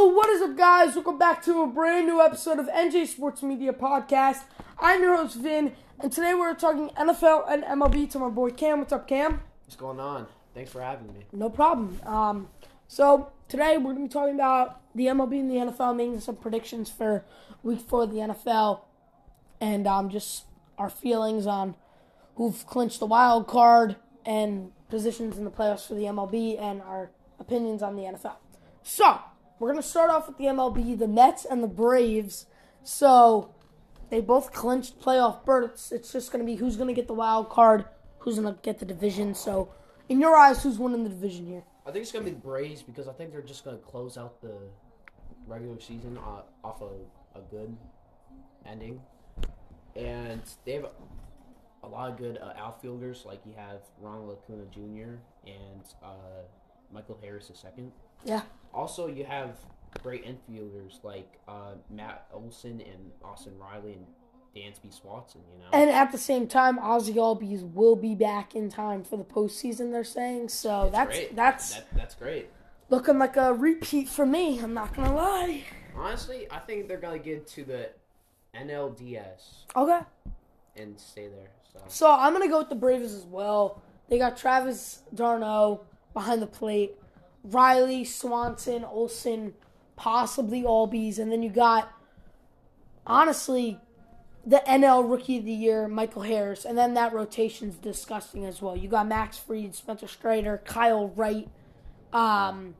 Yo, what is up, guys? Welcome back to a brand new episode of NJ Sports Media Podcast. I'm your host, Vin, and today we're talking NFL and MLB to my boy Cam. What's up, Cam? What's going on? Thanks for having me. No problem. Um, so today we're going to be talking about the MLB and the NFL, making some predictions for Week Four of the NFL, and um, just our feelings on who've clinched the wild card and positions in the playoffs for the MLB, and our opinions on the NFL. So we're gonna start off with the MLB, the Mets and the Braves. So they both clinched playoff berths. It's just gonna be who's gonna get the wild card, who's gonna get the division. So, in your eyes, who's winning the division here? I think it's gonna be the Braves because I think they're just gonna close out the regular season uh, off a, a good ending, and they have a lot of good uh, outfielders. Like you have Ronald Acuna Jr. and uh, Michael Harris II. Yeah. Also, you have great infielders like uh, Matt Olson and Austin Riley and Dansby Swanson. You know, And at the same time, Ozzy Albies will be back in time for the postseason. They're saying so. That's great. that's that, that's great. looking like a repeat for me. I'm not gonna lie. Honestly, I think they're gonna get to the NLDS Okay. and stay there. So So I'm gonna go with the Braves as well. They got Travis d'Arnaud behind the plate, Riley, Swanson, Olson, possibly Albies, and then you got honestly the NL Rookie of the Year, Michael Harris, and then that rotation's disgusting as well. You got Max Fried, Spencer Strider, Kyle Wright. Um,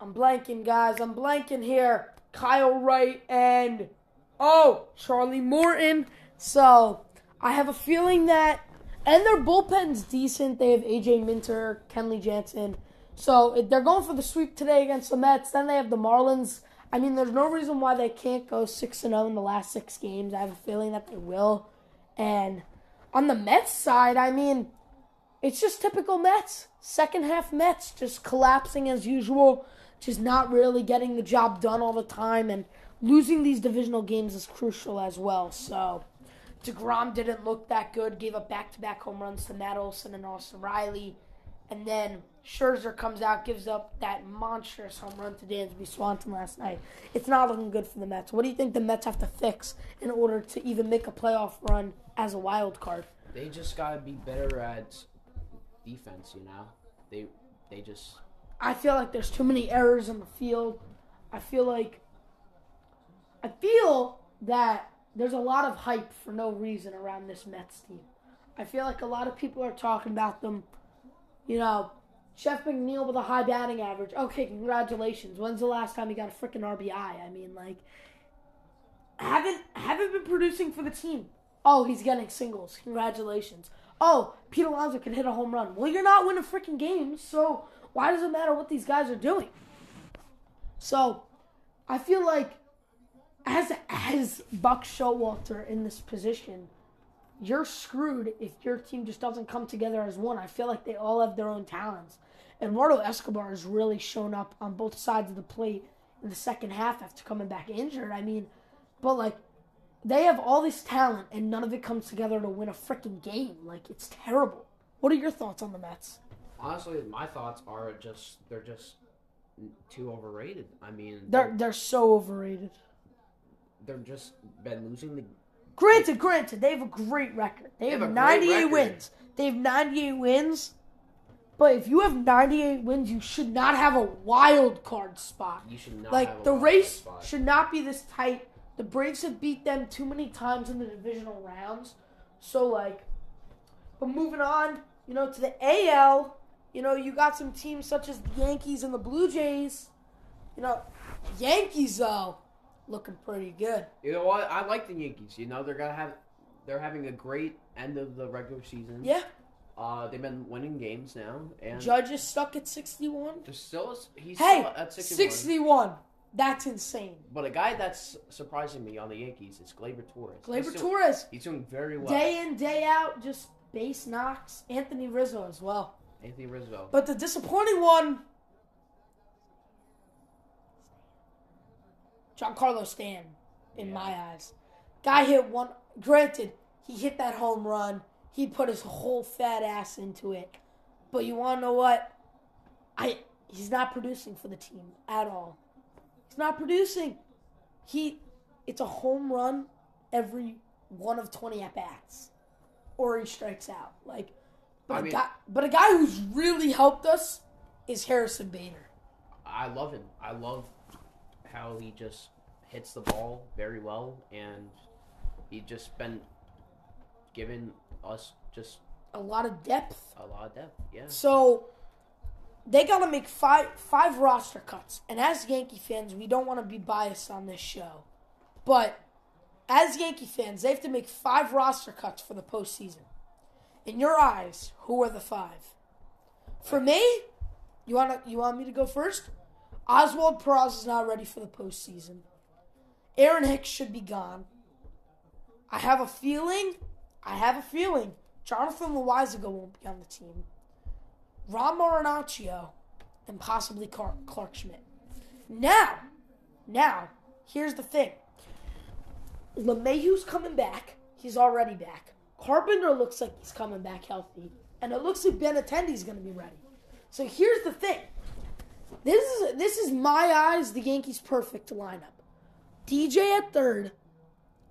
I'm blanking, guys. I'm blanking here. Kyle Wright and oh, Charlie Morton. So I have a feeling that, and their bullpen's decent. They have AJ Minter, Kenley Jansen. So they're going for the sweep today against the Mets. Then they have the Marlins. I mean, there's no reason why they can't go six and zero in the last six games. I have a feeling that they will. And on the Mets side, I mean, it's just typical Mets. Second half Mets just collapsing as usual, just not really getting the job done all the time, and losing these divisional games is crucial as well. So, DeGrom didn't look that good, gave up back to back home runs to Matt Olson and Austin Riley. And then Scherzer comes out, gives up that monstrous home run to Dansby Swanson last night. It's not looking good for the Mets. What do you think the Mets have to fix in order to even make a playoff run as a wild card? they just gotta be better at defense. You know, they they just I feel like there's too many errors in the field. I feel like I feel that there's a lot of hype for no reason around this Mets team. I feel like a lot of people are talking about them. You know, Jeff McNeil with a high batting average. Okay, congratulations. When's the last time he got a freaking RBI? I mean, like, haven't haven't been producing for the team. Oh, he's getting singles. Congratulations. Oh, Pete Alonso can hit a home run. Well, you're not winning freaking games, so why does it matter what these guys are doing? So, I feel like as as Buck Showalter in this position, you're screwed if your team just doesn't come together as one. I feel like they all have their own talents. And Eduardo Escobar has really shown up on both sides of the plate in the second half after coming back injured. I mean, but like they have all this talent and none of it comes together to win a freaking game. Like it's terrible. What are your thoughts on the Mets? honestly, my thoughts are just they're just too overrated. I mean, They're they're so overrated. They're just been losing the. Granted, granted, they have a great record. They, have, have a 98 record. wins. They have 98 wins. But if you have 98 wins, you should not have a wild card spot. You should not have like a the wild race card spot. should not be this tight. The Braves have beat them too many times in the divisional rounds. So like but moving on, you know, to the AL, you know, you got some teams such as the Yankees and the Blue Jays. You know, Yankees though looking pretty good. You know what? I like the Yankees. You know, they're gonna have they're having a great end of the regular season. Yeah. Uh, they've been winning games now, and Judge is stuck at 61. there's still he's Hey, still at 61. 61. That's insane. But a guy that's surprising me on the Yankees is Gleyber Torres. Gleyber he's doing, Torres, He's doing very well. day in, day out, just base knocks. Anthony Rizzo as well. Anthony Rizzo. But the disappointing one, Giancarlo Stan, in Yeah. my eyes. Guy hit one. Granted, he hit that home run. He put his whole fat ass into it. But you want to know what? I he's not producing for the team at all. He's not producing. He, it's a home run every one of twenty at bats, or he strikes out. Like, but I a mean- guy, but a guy who's really helped us is Harrison Bader. I love him. I love how he just hits the ball very well, and he just been giving us just A lot of depth. a lot of depth. Yeah. So they got to make five five roster cuts. And as Yankee fans, we don't want to be biased on this show, but as Yankee fans, they have to make five roster cuts for the postseason. In your eyes, who are the five? For me, you want to you want me to go first? Oswald Peraz is not ready for the postseason. Aaron Hicks should be gone. I have a feeling. I have a feeling. Jonathan Loaisiga won't be on the team. Ron Marinaccio, and possibly Clark, Clarke Schmidt. Now, now, here's the thing. LeMahieu's coming back. He's already back. Carpenter looks like he's coming back healthy. And it looks like Benintendi's going to be ready. So here's the thing. This is this is my eyes the Yankees' perfect lineup. DJ at third,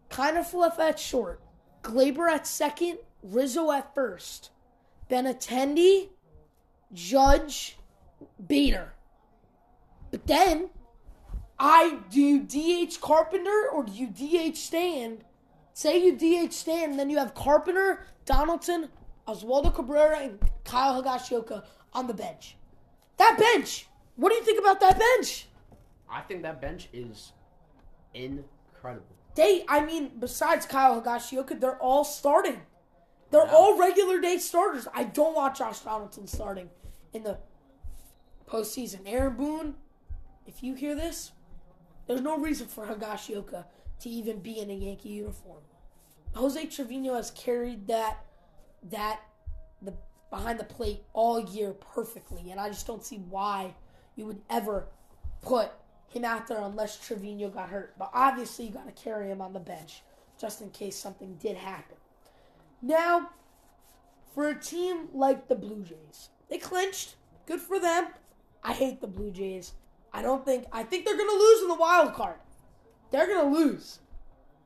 kind of fluff at short, Gleyber at second, Rizzo at first, Benintendi, Judge, Bader. But then, I do you DH Carpenter or do you DH Stand? Say you DH Stand, then you have Carpenter, Donaldson, Oswaldo Cabrera, and Kyle Higashioka on the bench. That bench. What do you think about that bench? I think that bench is incredible. They, I mean, besides Kyle Higashioka, they're all starting. They're all regular day starters. I don't want Josh Donaldson starting in the postseason. Aaron Boone, if you hear this, there's no reason for Higashioka to even be in a Yankee uniform. Jose Trevino has carried that that the behind the plate all year perfectly, and I just don't see why you would ever put him out there unless Trevino got hurt. But obviously, you got to carry him on the bench just in case something did happen. Now, for a team like the Blue Jays, they clinched. Good for them. I hate the Blue Jays. I don't think. I think they're gonna lose in the wild card. They're gonna lose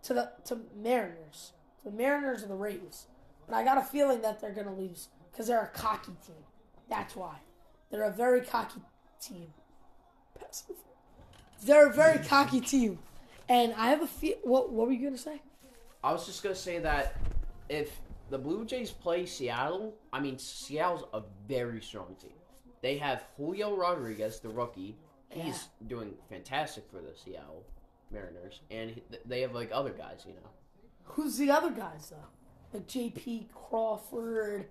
to the to Mariners, the Mariners or the Rays. But I got a feeling that they're gonna lose because they're a cocky team. That's why. They're a very cocky team. They're a very cocky team, and I have a feel. What What were you gonna say? I was just gonna say that if the Blue Jays play Seattle, I mean Seattle's a very strong team. They have Julio Rodriguez, the rookie. He's doing fantastic for the Seattle Mariners, and they have like other guys, you know. Who's the other guys though? Like J.P. Crawford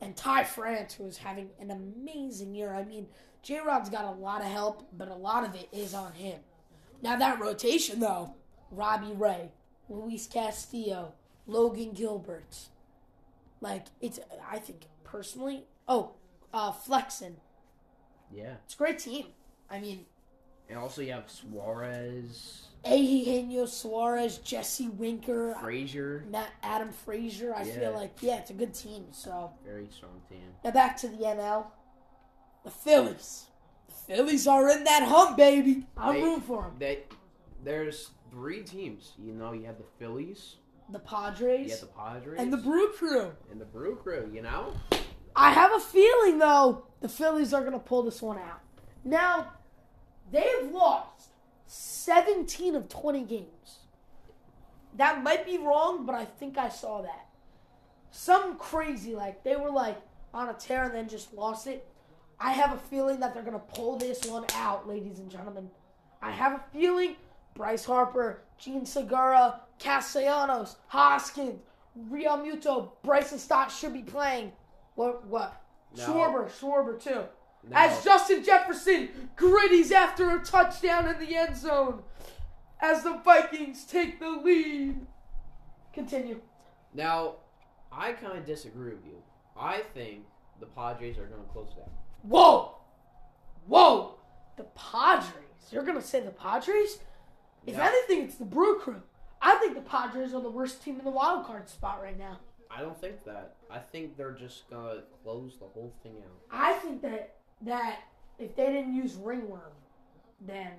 and Ty France, who is having an amazing year. I mean, J. Rod's got a lot of help, but a lot of it is on him. Now that rotation though, Robbie Ray, Luis Castillo, Logan Gilbert, like it's. I think personally, oh, uh, Flexen, Yeah, it's a great team. I mean, and also you have Suarez, Eugenio Suarez, Jesse Winker, Frazier, Matt Adam Frazier. I Yeah. feel like yeah, it's a good team. So very strong team. now back to the NL. The Phillies. The Phillies are in that hump, baby. I'm They- rooting for them. They there's three teams. You know, you have the Phillies, The Padres have the Padres, and the Brew Crew. and the Brew Crew. You know, I have a feeling though the Phillies are gonna pull this one out. Now they've lost 17 of 20 games. That might be wrong, but I think I saw that. Some crazy like they were like on a tear and then just lost it. I have a feeling that they're gonna pull this one out, ladies and gentlemen. I have a feeling Bryce Harper, Jean Segura, Castellanos, Hoskins, Realmuto, Bryson Stott should be playing. What? What? No. Schwarber, Schwarber too. As Justin Jefferson griddies after a touchdown in the end zone, as the Vikings take the lead. Continue. now I kind of disagree with you. I think the Padres are going to close it out. Whoa, whoa! The Padres. You're gonna say the Padres? If Yeah. anything, it's the Brew Crew. I think the Padres are the worst team in the wild card spot right now. I don't think that. I think they're just gonna close the whole thing out. I think that that if they didn't use ringworm, then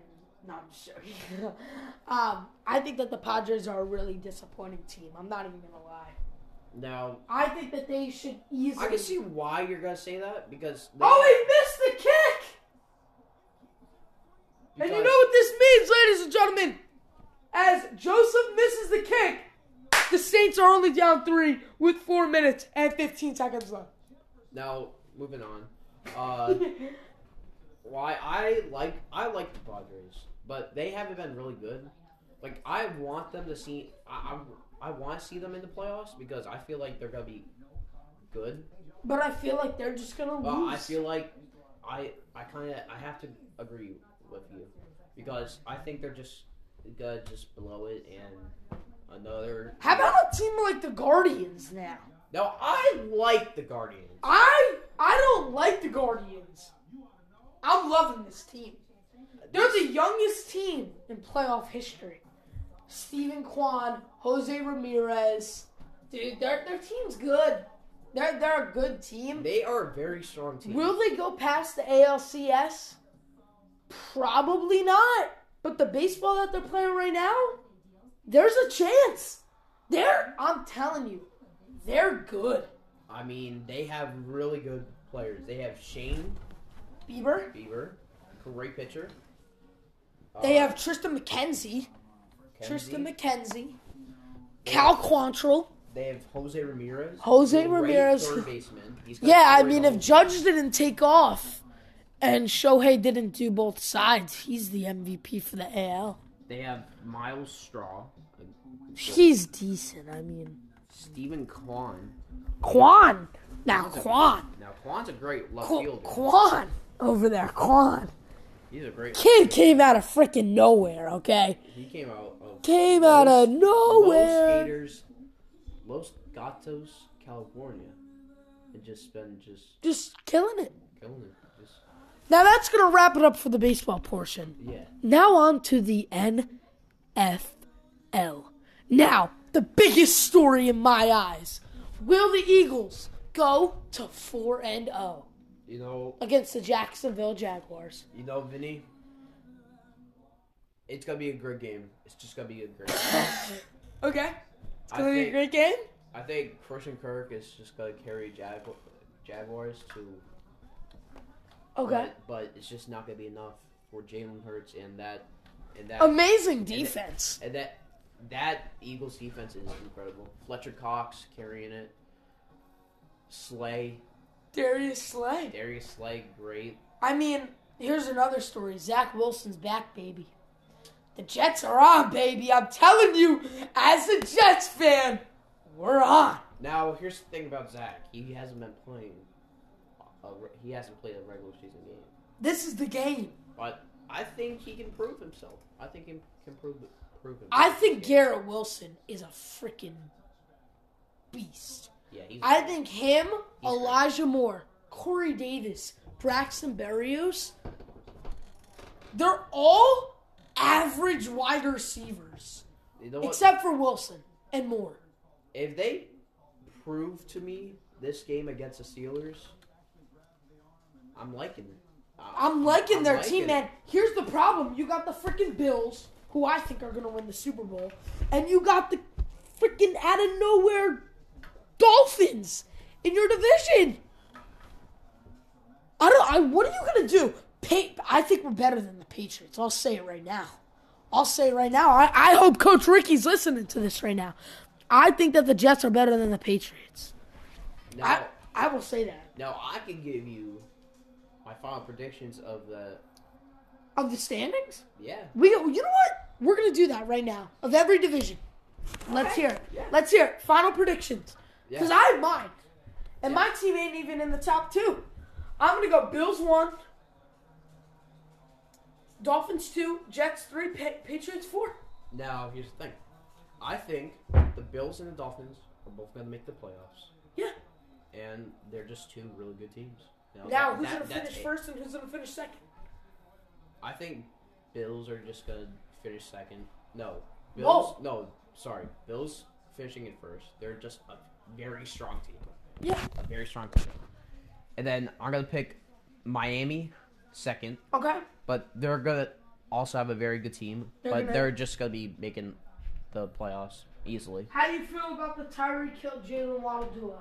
no, I'm just joking. um, I think that the Padres are a really disappointing team. I'm not even gonna lie. Now, I think that they should easily. I can see why you're gonna say that because they, Oh, he missed the kick! And you know what this means, ladies and gentlemen? As Joseph misses the kick, the Saints are only down three with four minutes and 15 seconds left. Now, moving on. Uh, why I like I like the Padres, but they haven't been really good. Like I want them to see. I I, I want to see them in the playoffs because I feel like they're gonna be good. but I feel like they're just gonna But lose. I feel like I I kind of I have to agree with you because I think they're just gonna just blow it and another. How about a team like the Guardians now? No, I like the Guardians. I I don't like the Guardians. I'm loving this team. They're the youngest team in playoff history. Steven Kwan, Jose Ramirez. Dude, their their team's good. They're they're a good team. They are a very strong team. Will they go past the ALCS? Probably not. But the baseball that they're playing right now, there's a chance. They're I'm telling you, they're good. I mean, they have really good players. They have Shane Bieber. Bieber, great pitcher. They Uh, have Triston McKenzie. Kenzie. Triston McKenzie. Cal Quantrill. They have Jose Ramirez. Jose Ramirez. third baseman. Yeah, I mean, if. Judge didn't take off and Shohei didn't do both sides, he's the MVP for the AL. they have Myles Straw, He's decent. I mean, Steven Kwan. Kwan. Now, Kwan. Now Kwan's a great left Qu- fielder. Kwan over there. Kwan. He's a great. Kid came out of freaking nowhere, okay? He came out of Came out of Los nowhere. Gators, Los Gatos, California, and just been just Just killing it. killing it. Just Now, that's going to wrap it up for the baseball portion. yeah. Now on to the NFL. Now, the biggest story in my eyes. Will the Eagles go to 4 and 0 You know, against the Jacksonville Jaguars? you know, Vinny. It's gonna be a great game. It's just gonna be a great. Game. Okay. It's going to be a great game. I think Christian Kirk is just gonna carry Jagu- Jaguars to. Okay. But, but it's just not gonna be enough for Jalen Hurts and that and that Amazing defense. and that that Eagles defense is incredible. Fletcher Cox carrying it. Slay, Darius Slay. Darius Slay, great. I mean, here's another story. Zach Wilson's back, baby. The Jets are on, baby. I'm telling you, as a Jets fan, we're on. Now here's the thing about Zach. He hasn't been playing. A, he hasn't played a regular season game, This is the game. but I think he can prove himself. I think he can prove prove himself. I think Garrett Wilson is a freaking beast. Yeah. I think him, He's great. Elijah Moore, Corey Davis, Braxton Berrios, they're all average wide receivers, you know except for Wilson and Moore. if they prove to me this game against the Steelers, I'm liking it. I'm liking I'm their liking team, it. man. Here's the problem: you got the freaking Bills, who I think are gonna win the Super Bowl, and you got the freaking out of nowhere Dolphins in your division. I don't. I. What are you gonna do? Pa- I think we're better than the Patriots. I'll say it right now. I'll say it right now. I, I hope Coach Ricky's listening to this right now. I think that the Jets are better than the Patriots. Now, I I will say that now I can give you my final predictions of the of the standings. yeah. We, you know what? We're gonna do that right now of every division. Let's Okay. hear it. Yeah. Let's hear it. Final predictions. Yeah. Because I have mine, and Yeah. my team ain't even in the top two. I'm gonna go Bills one, Dolphins two, Jets three, pa- Patriots four. Now here's the thing. I think the Bills and the Dolphins are both going to make the playoffs, Yeah. and they're just two really good teams. Now that- who's that- gonna finish it. first and who's gonna finish second? I think Bills are just going to finish second. No, Whoa. Bills. No, sorry, Bills finishing it first. They're just a very strong team. Yeah. a very strong team. And then I'm gonna pick Miami second, Okay. but they're gonna also have a very good team. They're but gonna- they're just gonna be making the playoffs easily. How do you feel about the Tyreek Hill Jalen Waddle duo?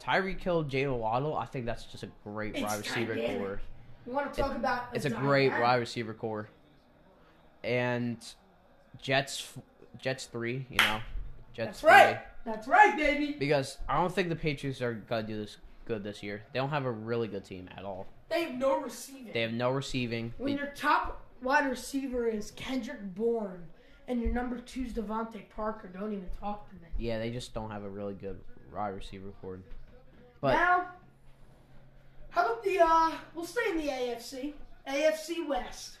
Tyreek Hill, Jalen Waddle. I think that's just a great It's wide receiver core. You want to talk about? It's a great wide receiver core. And Jets, Jets three. You know, Jets That's right. three. That's right, baby. Because I don't think the Patriots are gonna do this good this year. They don't have a really good team at all. They have no receiving. They have no receiving. when They- your top wide receiver is Kendrick Bourne and your number two is DeVante Parker, don't even talk to me. yeah, they just don't have a really good wide receiver core. But now, the? uh We'll stay in the AFC. AFC West.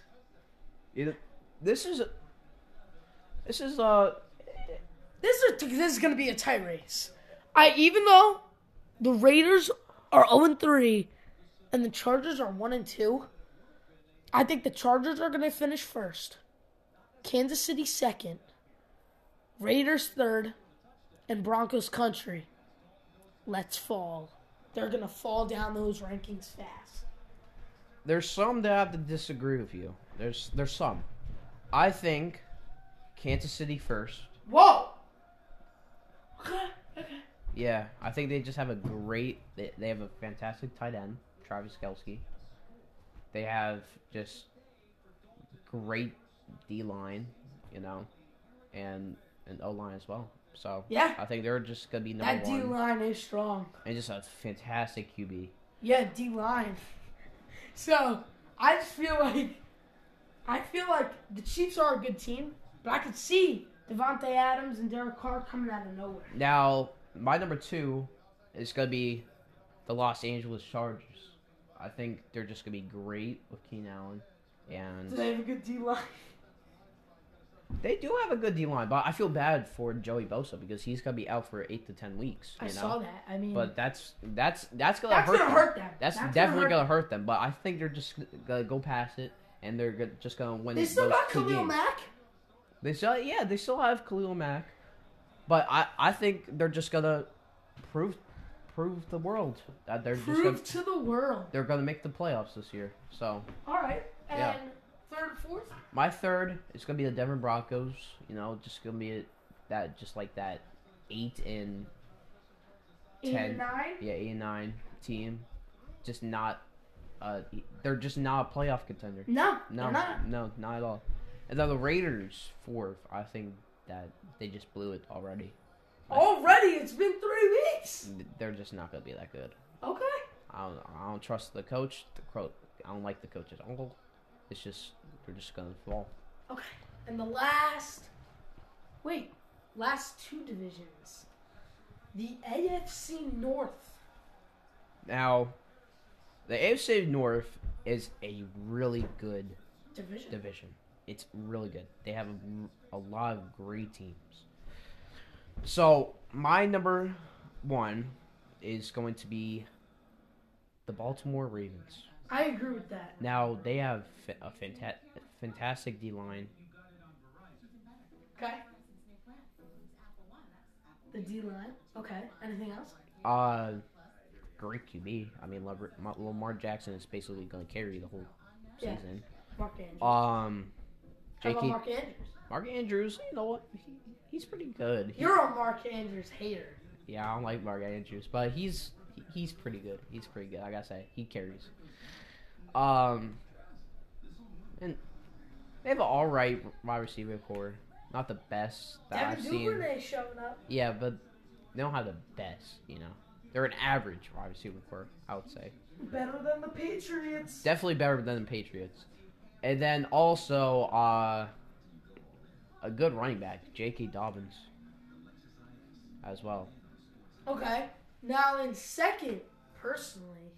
This is this is uh This is this is gonna be a tight race. I even though the Raiders are 0 and 3 and the Chargers are 1 and 2, I think the Chargers are gonna finish first. Kansas City second, Raiders third, and Broncos country. Let's fall. They're gonna fall down those rankings fast. there's some that have to disagree with you. There's there's some. I think Kansas City first. Whoa. Okay. Okay. Yeah, I think they just have a great. They, they have a fantastic tight end, Travis Kelce. They have just great D line, you know, and an O line as well. So Yeah. I think they're just gonna be number That D one line is strong. and just a fantastic QB. Yeah, D line. So I just feel like I feel like the Chiefs are a good team, but I could see Davante Adams and Derek Carr coming out of nowhere. Now my number two is gonna be the Los Angeles Chargers. I think they're just gonna be great with Keenan Allen, Do and they have a good D line? They do have a good D line, but I feel bad for Joey Bosa because he's gonna be out for eight to ten weeks. You I know? saw that. I mean, But that's that's that's gonna that's hurt gonna them. hurt them. That's, gonna definitely hurt gonna hurt them. But I think they're just gonna go past it, and they're just gonna win. They still those got Khalil games. Mack. They still, yeah, they still have Khalil Mack, but I I think they're just gonna prove prove the world that they're just Prove gonna, to the world. they're gonna make the playoffs this year. So All right, and Yeah. third, fourth. My third is gonna be the Denver Broncos. You know, just gonna be that just like that eight and Eight Ten. and nine. yeah eight and nine team, just not. Uh, they're just not a playoff contender. No, No, not. no, not at all. And then the Raiders fourth. I think that they just blew it already. Already, it's been three weeks. They're just not gonna be that good. Okay. I don't. I don't trust the coach. The coach. I don't like the coach at all. It's just they're just gonna fall. Okay. And the last, wait, last two divisions. The AFC North. Now, the AFC North is a really good Division. division. It's really good. They have a, a lot of great teams. So my number one is going to be the Baltimore Ravens. I agree with that. Now they have a fanta- fantastic D line. Okay. The D line. Okay. Anything else? Uh, great QB. I mean, Lamar Jackson is basically going to carry the whole season. Yeah. Mark Andrews. Um, J.K. Mark Andrews? Mark Andrews, you know what? He, he's pretty good. He- You're a Mark Andrews hater. yeah, I don't like Mark Andrews, but he's he's pretty good. He's pretty good. I gotta say, he carries. Um, and they have an all right wide receiver core. Not the best that I've Devin seen. Duvernay showing up. Yeah, but they don't have the best. You know, they're an average wide receiver core. I would say Better than the Patriots. definitely better than the Patriots. And then also uh, a good running back, J.K. Dobbins, as well. Okay. Now in second, personally,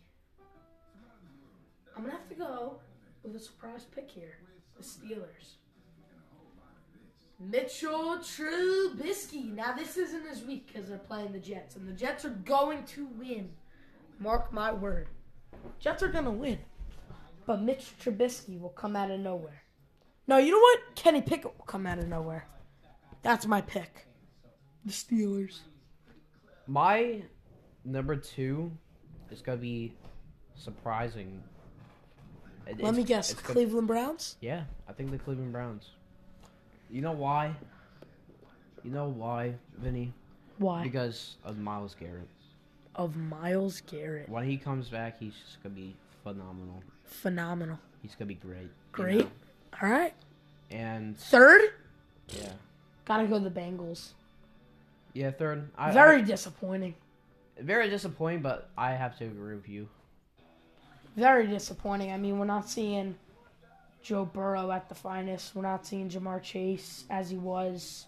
I'm gonna have to go with a surprise pick here. The Steelers. Mitchell Trubisky. Now this isn't as weak because they're playing the Jets, and the Jets are going to win. Mark my word. Jets are gonna win. But Mitch Trubisky will come out of nowhere. No, you know what? Kenny Pickett will come out of nowhere. That's my pick. The Steelers. My number two is gonna be surprising It- Let me guess. it's Cleveland Browns. Yeah, I think the Cleveland Browns. You know why? You know why, Vinny? Why? Because of Myles Garrett. Of Myles Garrett. When he comes back, he's just gonna be phenomenal. Phenomenal. He's gonna be great. you Great. know? All right. And Third. yeah, Gotta go the Bengals. yeah. Third, I, Very disappointing. Very disappointing, but I have to agree with you. Very disappointing. I mean, we're not seeing Joe Burrow at the finest. We're not seeing Ja'Marr Chase as he was.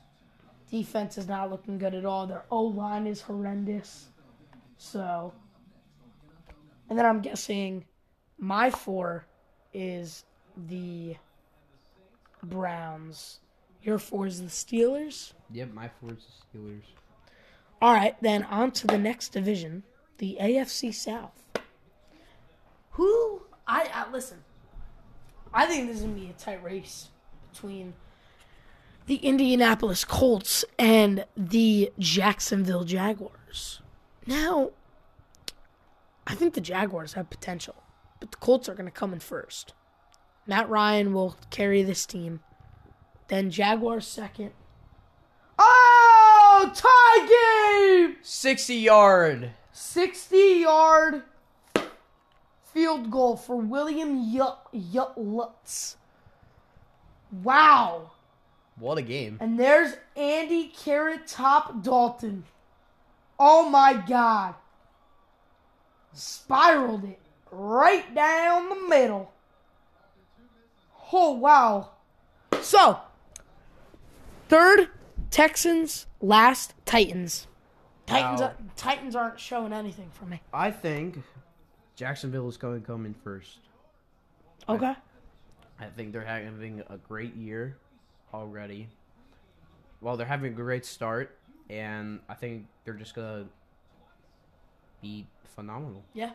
Defense is not looking good at all. Their O line is horrendous. So, and then I'm guessing my four is the Browns. Your four is the Steelers. Yep, my four is the Steelers. All right, then on to the next division, the AFC South. Who I, I listen. I think this is gonna be a tight race between the Indianapolis Colts and the Jacksonville Jaguars. Now, I think the Jaguars have potential, but the Colts are gonna come in first. Matt Ryan will carry this team. Then Jaguars second. Oh, tie game! Sixty yard. 60 yard field goal for William Yut- Lutz. Wow. What a game. And there's Andy Carrot Top Dalton. Oh my God. Spiraled it right down the middle. Oh, wow. So, third, Texans. Last, Titans. Titans, Wow. Titans aren't showing anything for me. I think Jacksonville is going to come in first. Okay. I think they're having a great year already. Well, they're having a great start, and I think they're just gonna be phenomenal. Yeah.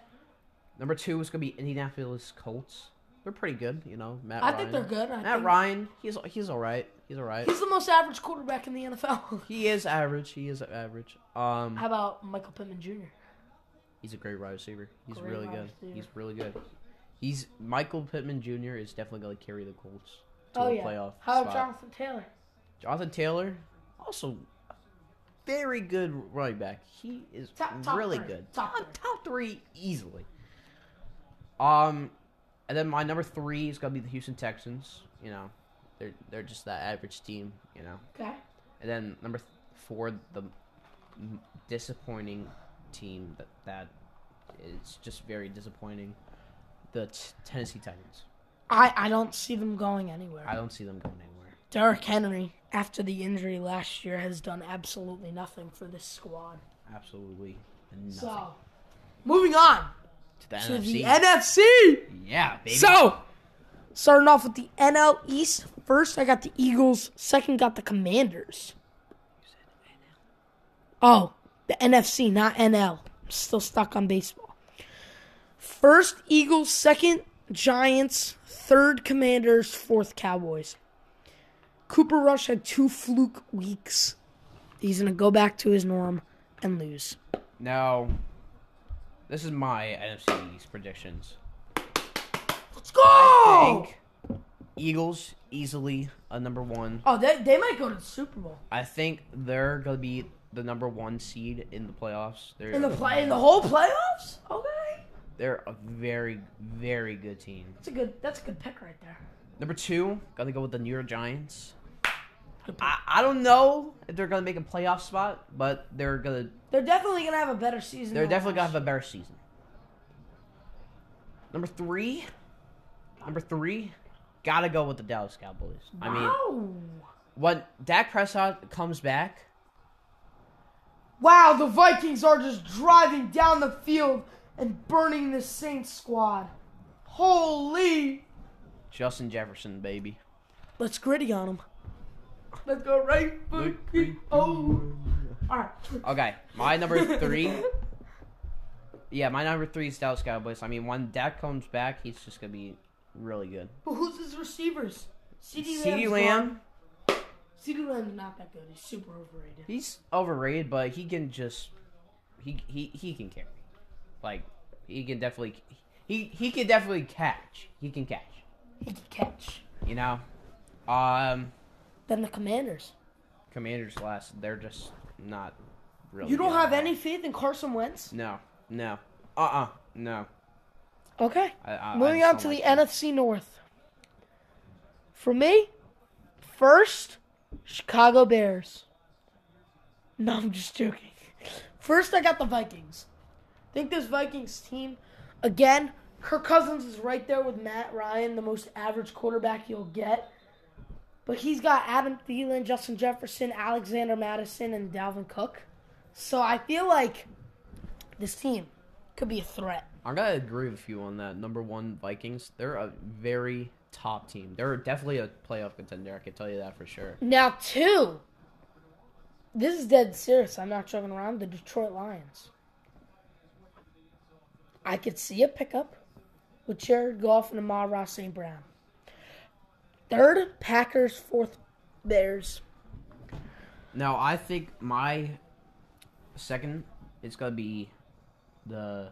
Number two is gonna be Indianapolis Colts. They're pretty good, you know. Matt I Ryan. think they're good. I Matt think Ryan, he's he's all right. He's all right. He's the most average quarterback in the NFL. He is average. He is average. Um, How about Michael Pittman Jr.? He's a great wide receiver. He's Great really good. receiver. He's really good. He's Michael Pittman Jr. is definitely gonna carry the Colts to the playoffs. Oh a yeah. playoff How about Jonathan Taylor? Jonathan Taylor, also very good running back. He is Top- top really three. good. Top top, top three easily. Um, and then my number three is gonna be the Houston Texans. You know, they're they're just that average team. You know, Okay. and then number th- four, the disappointing team that that is just very disappointing. The t- Tennessee Titans. I, I don't see them going anywhere. I don't see them going anywhere. Derrick Henry, after the injury last year, has done absolutely nothing for this squad. Absolutely nothing. So, moving on to the to NFC. the NFC. Yeah, baby. So, starting off with the NL East. First, I got the Eagles. Second, got the Commanders. Oh, the NFC, not NL. I'm still stuck on baseball. First, Eagles. Second, Giants. Third, Commanders. Fourth, Cowboys. Cooper Rush had two fluke weeks. He's going to go back to his norm and lose. now, this is my NFC East predictions. Let's go! I Think Eagles easily a number one. Oh, they, they might go to the Super Bowl. I think they're gonna be the number one seed in the playoffs. They're In the play in the whole playoffs? Okay. they're a very very good team. That's a good that's a good pick right there. Number two, gotta go with the New York Giants. I, I don't know if they're gonna make a playoff spot, but they're gonna They're definitely gonna have a better season. they're definitely gonna have a better season. Number three, number three, gotta go with the Dallas Cowboys. I mean, Wow. when Dak Prescott comes back, Wow, the Vikings are just driving down the field and burning the Saints squad. Holy! Justin Jefferson, baby. Let's griddy on them. Let's go right foot. Oh. All right. Okay, my number three. Yeah, my number three is Dallas Cowboys. I mean, when Dak comes back, he's just gonna be really good. But who's his receivers? CD CeeDee Lamb, Lamb's not that good. He's super overrated. he's overrated, but he can just he he he can carry. Like he can definitely he he can definitely catch. He can catch. He can catch. You know, um, Then the Commanders. Commanders last. They're just not really. You don't have any faith in Carson Wentz? No, no, uh, uh no. Okay. I, I, I Moving just on to the. NFC North. For me, first, Chicago Bears. No, I'm just joking. First, I got the Vikings. I think this Vikings team, again, Kirk Cousins is right there with Matt Ryan, the most average quarterback you'll get. But he's got Adam Thielen, Justin Jefferson, Alexander Mattison, and Dalvin Cook. So I feel like this team could be a threat. I'm gonna agree with you on that. Number one, Vikings. They're a very top team. They're definitely a playoff contender. I can tell you that for sure. Now, two. This is dead serious. I'm not joking around. The Detroit Lions. I could see a pickup with Jared Goff and Amon-Ra St. Brown. Third, Packers. Fourth, Bears. Now, I think my second is gonna be the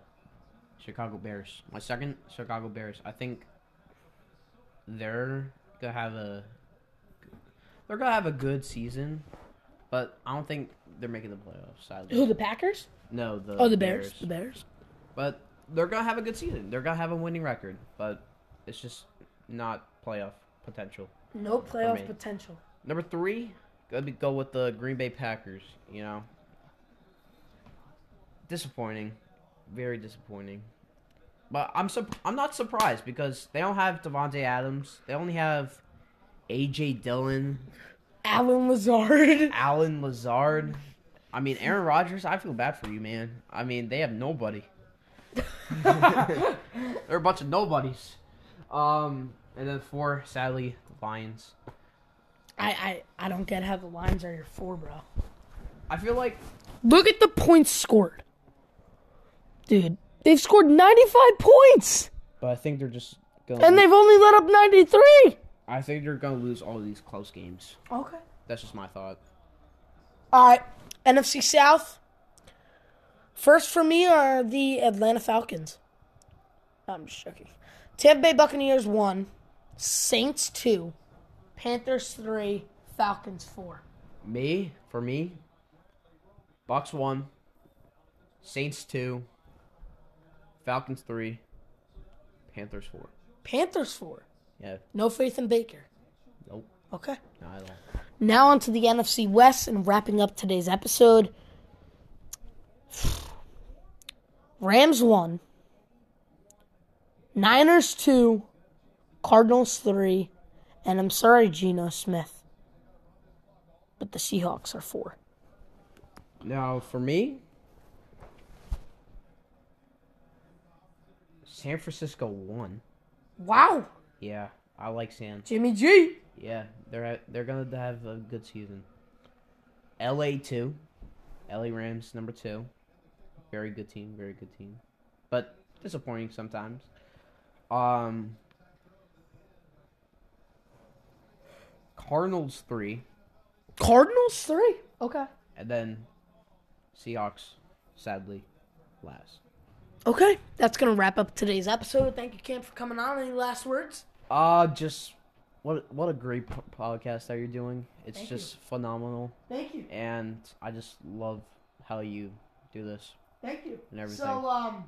Chicago Bears. My second, Chicago Bears. I think they're gonna have a they're gonna have a good season, but I don't think they're making the playoffs. Sadly, Who, the Packers? no, the Oh, the Bears. The Bears. But they're gonna have a good season. They're gonna have a winning record, but it's just not playoff potential. No playoff potential. Number three, gotta be, go with the Green Bay Packers. You know, disappointing, very disappointing. But I'm sup- I'm not surprised because they don't have Davante Adams. They only have AJ Dillon, Allen Lazard. Allen Lazard. I mean, Aaron Rodgers. I feel bad for you, man. I mean, they have nobody. They're a bunch of nobodies. Um, and then four, sadly, the Lions. I, I, I don't get how the Lions are your four, bro. I feel like Look at the points scored. Dude, they've scored 95 points. But I think they're just gonna. And they've only let up 93. I think they're gonna lose all these close games. Okay. That's just my thought. All right, NFC South. First for me are the Atlanta Falcons. I'm just joking. Tampa Bay Buccaneers one, Saints two, Panthers three, Falcons four. Me, for me, Bucks one, Saints two, Falcons three, Panthers four. Panthers four. Yeah, No faith in Baker. nope, Okay. not at all. Now on to the NFC West and wrapping up today's episode. Rams one, Niners two, Cardinals three, and I'm sorry, Geno Smith, but the Seahawks are four. Now, for me, San Francisco won. Wow, Yeah, I like San. Jimmy G. Yeah, they're they're gonna have a good season. L.A. two, L.A. Rams number two, very good team, very good team, but disappointing sometimes. Um, Cardinals three, Cardinals three. Okay. and then Seahawks, sadly, last. Okay, that's gonna wrap up today's episode. Thank you, Cam, for coming on. Any last words? Uh, just what what a great podcast that you're doing. It's Thank just phenomenal, Thank you. and I just love how you do this. Thank you. And everything. So, um,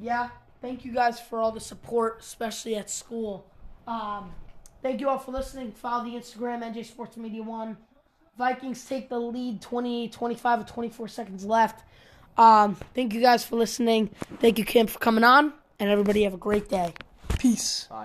yeah, thank you guys for all the support, especially at school. Um, thank you all for listening. Follow the Instagram, NJ Sports Media 1. Vikings take the lead 28 25 with 24 seconds left. Um, thank you guys for listening. Thank you, Kim, for coming on. And everybody have a great day. Peace.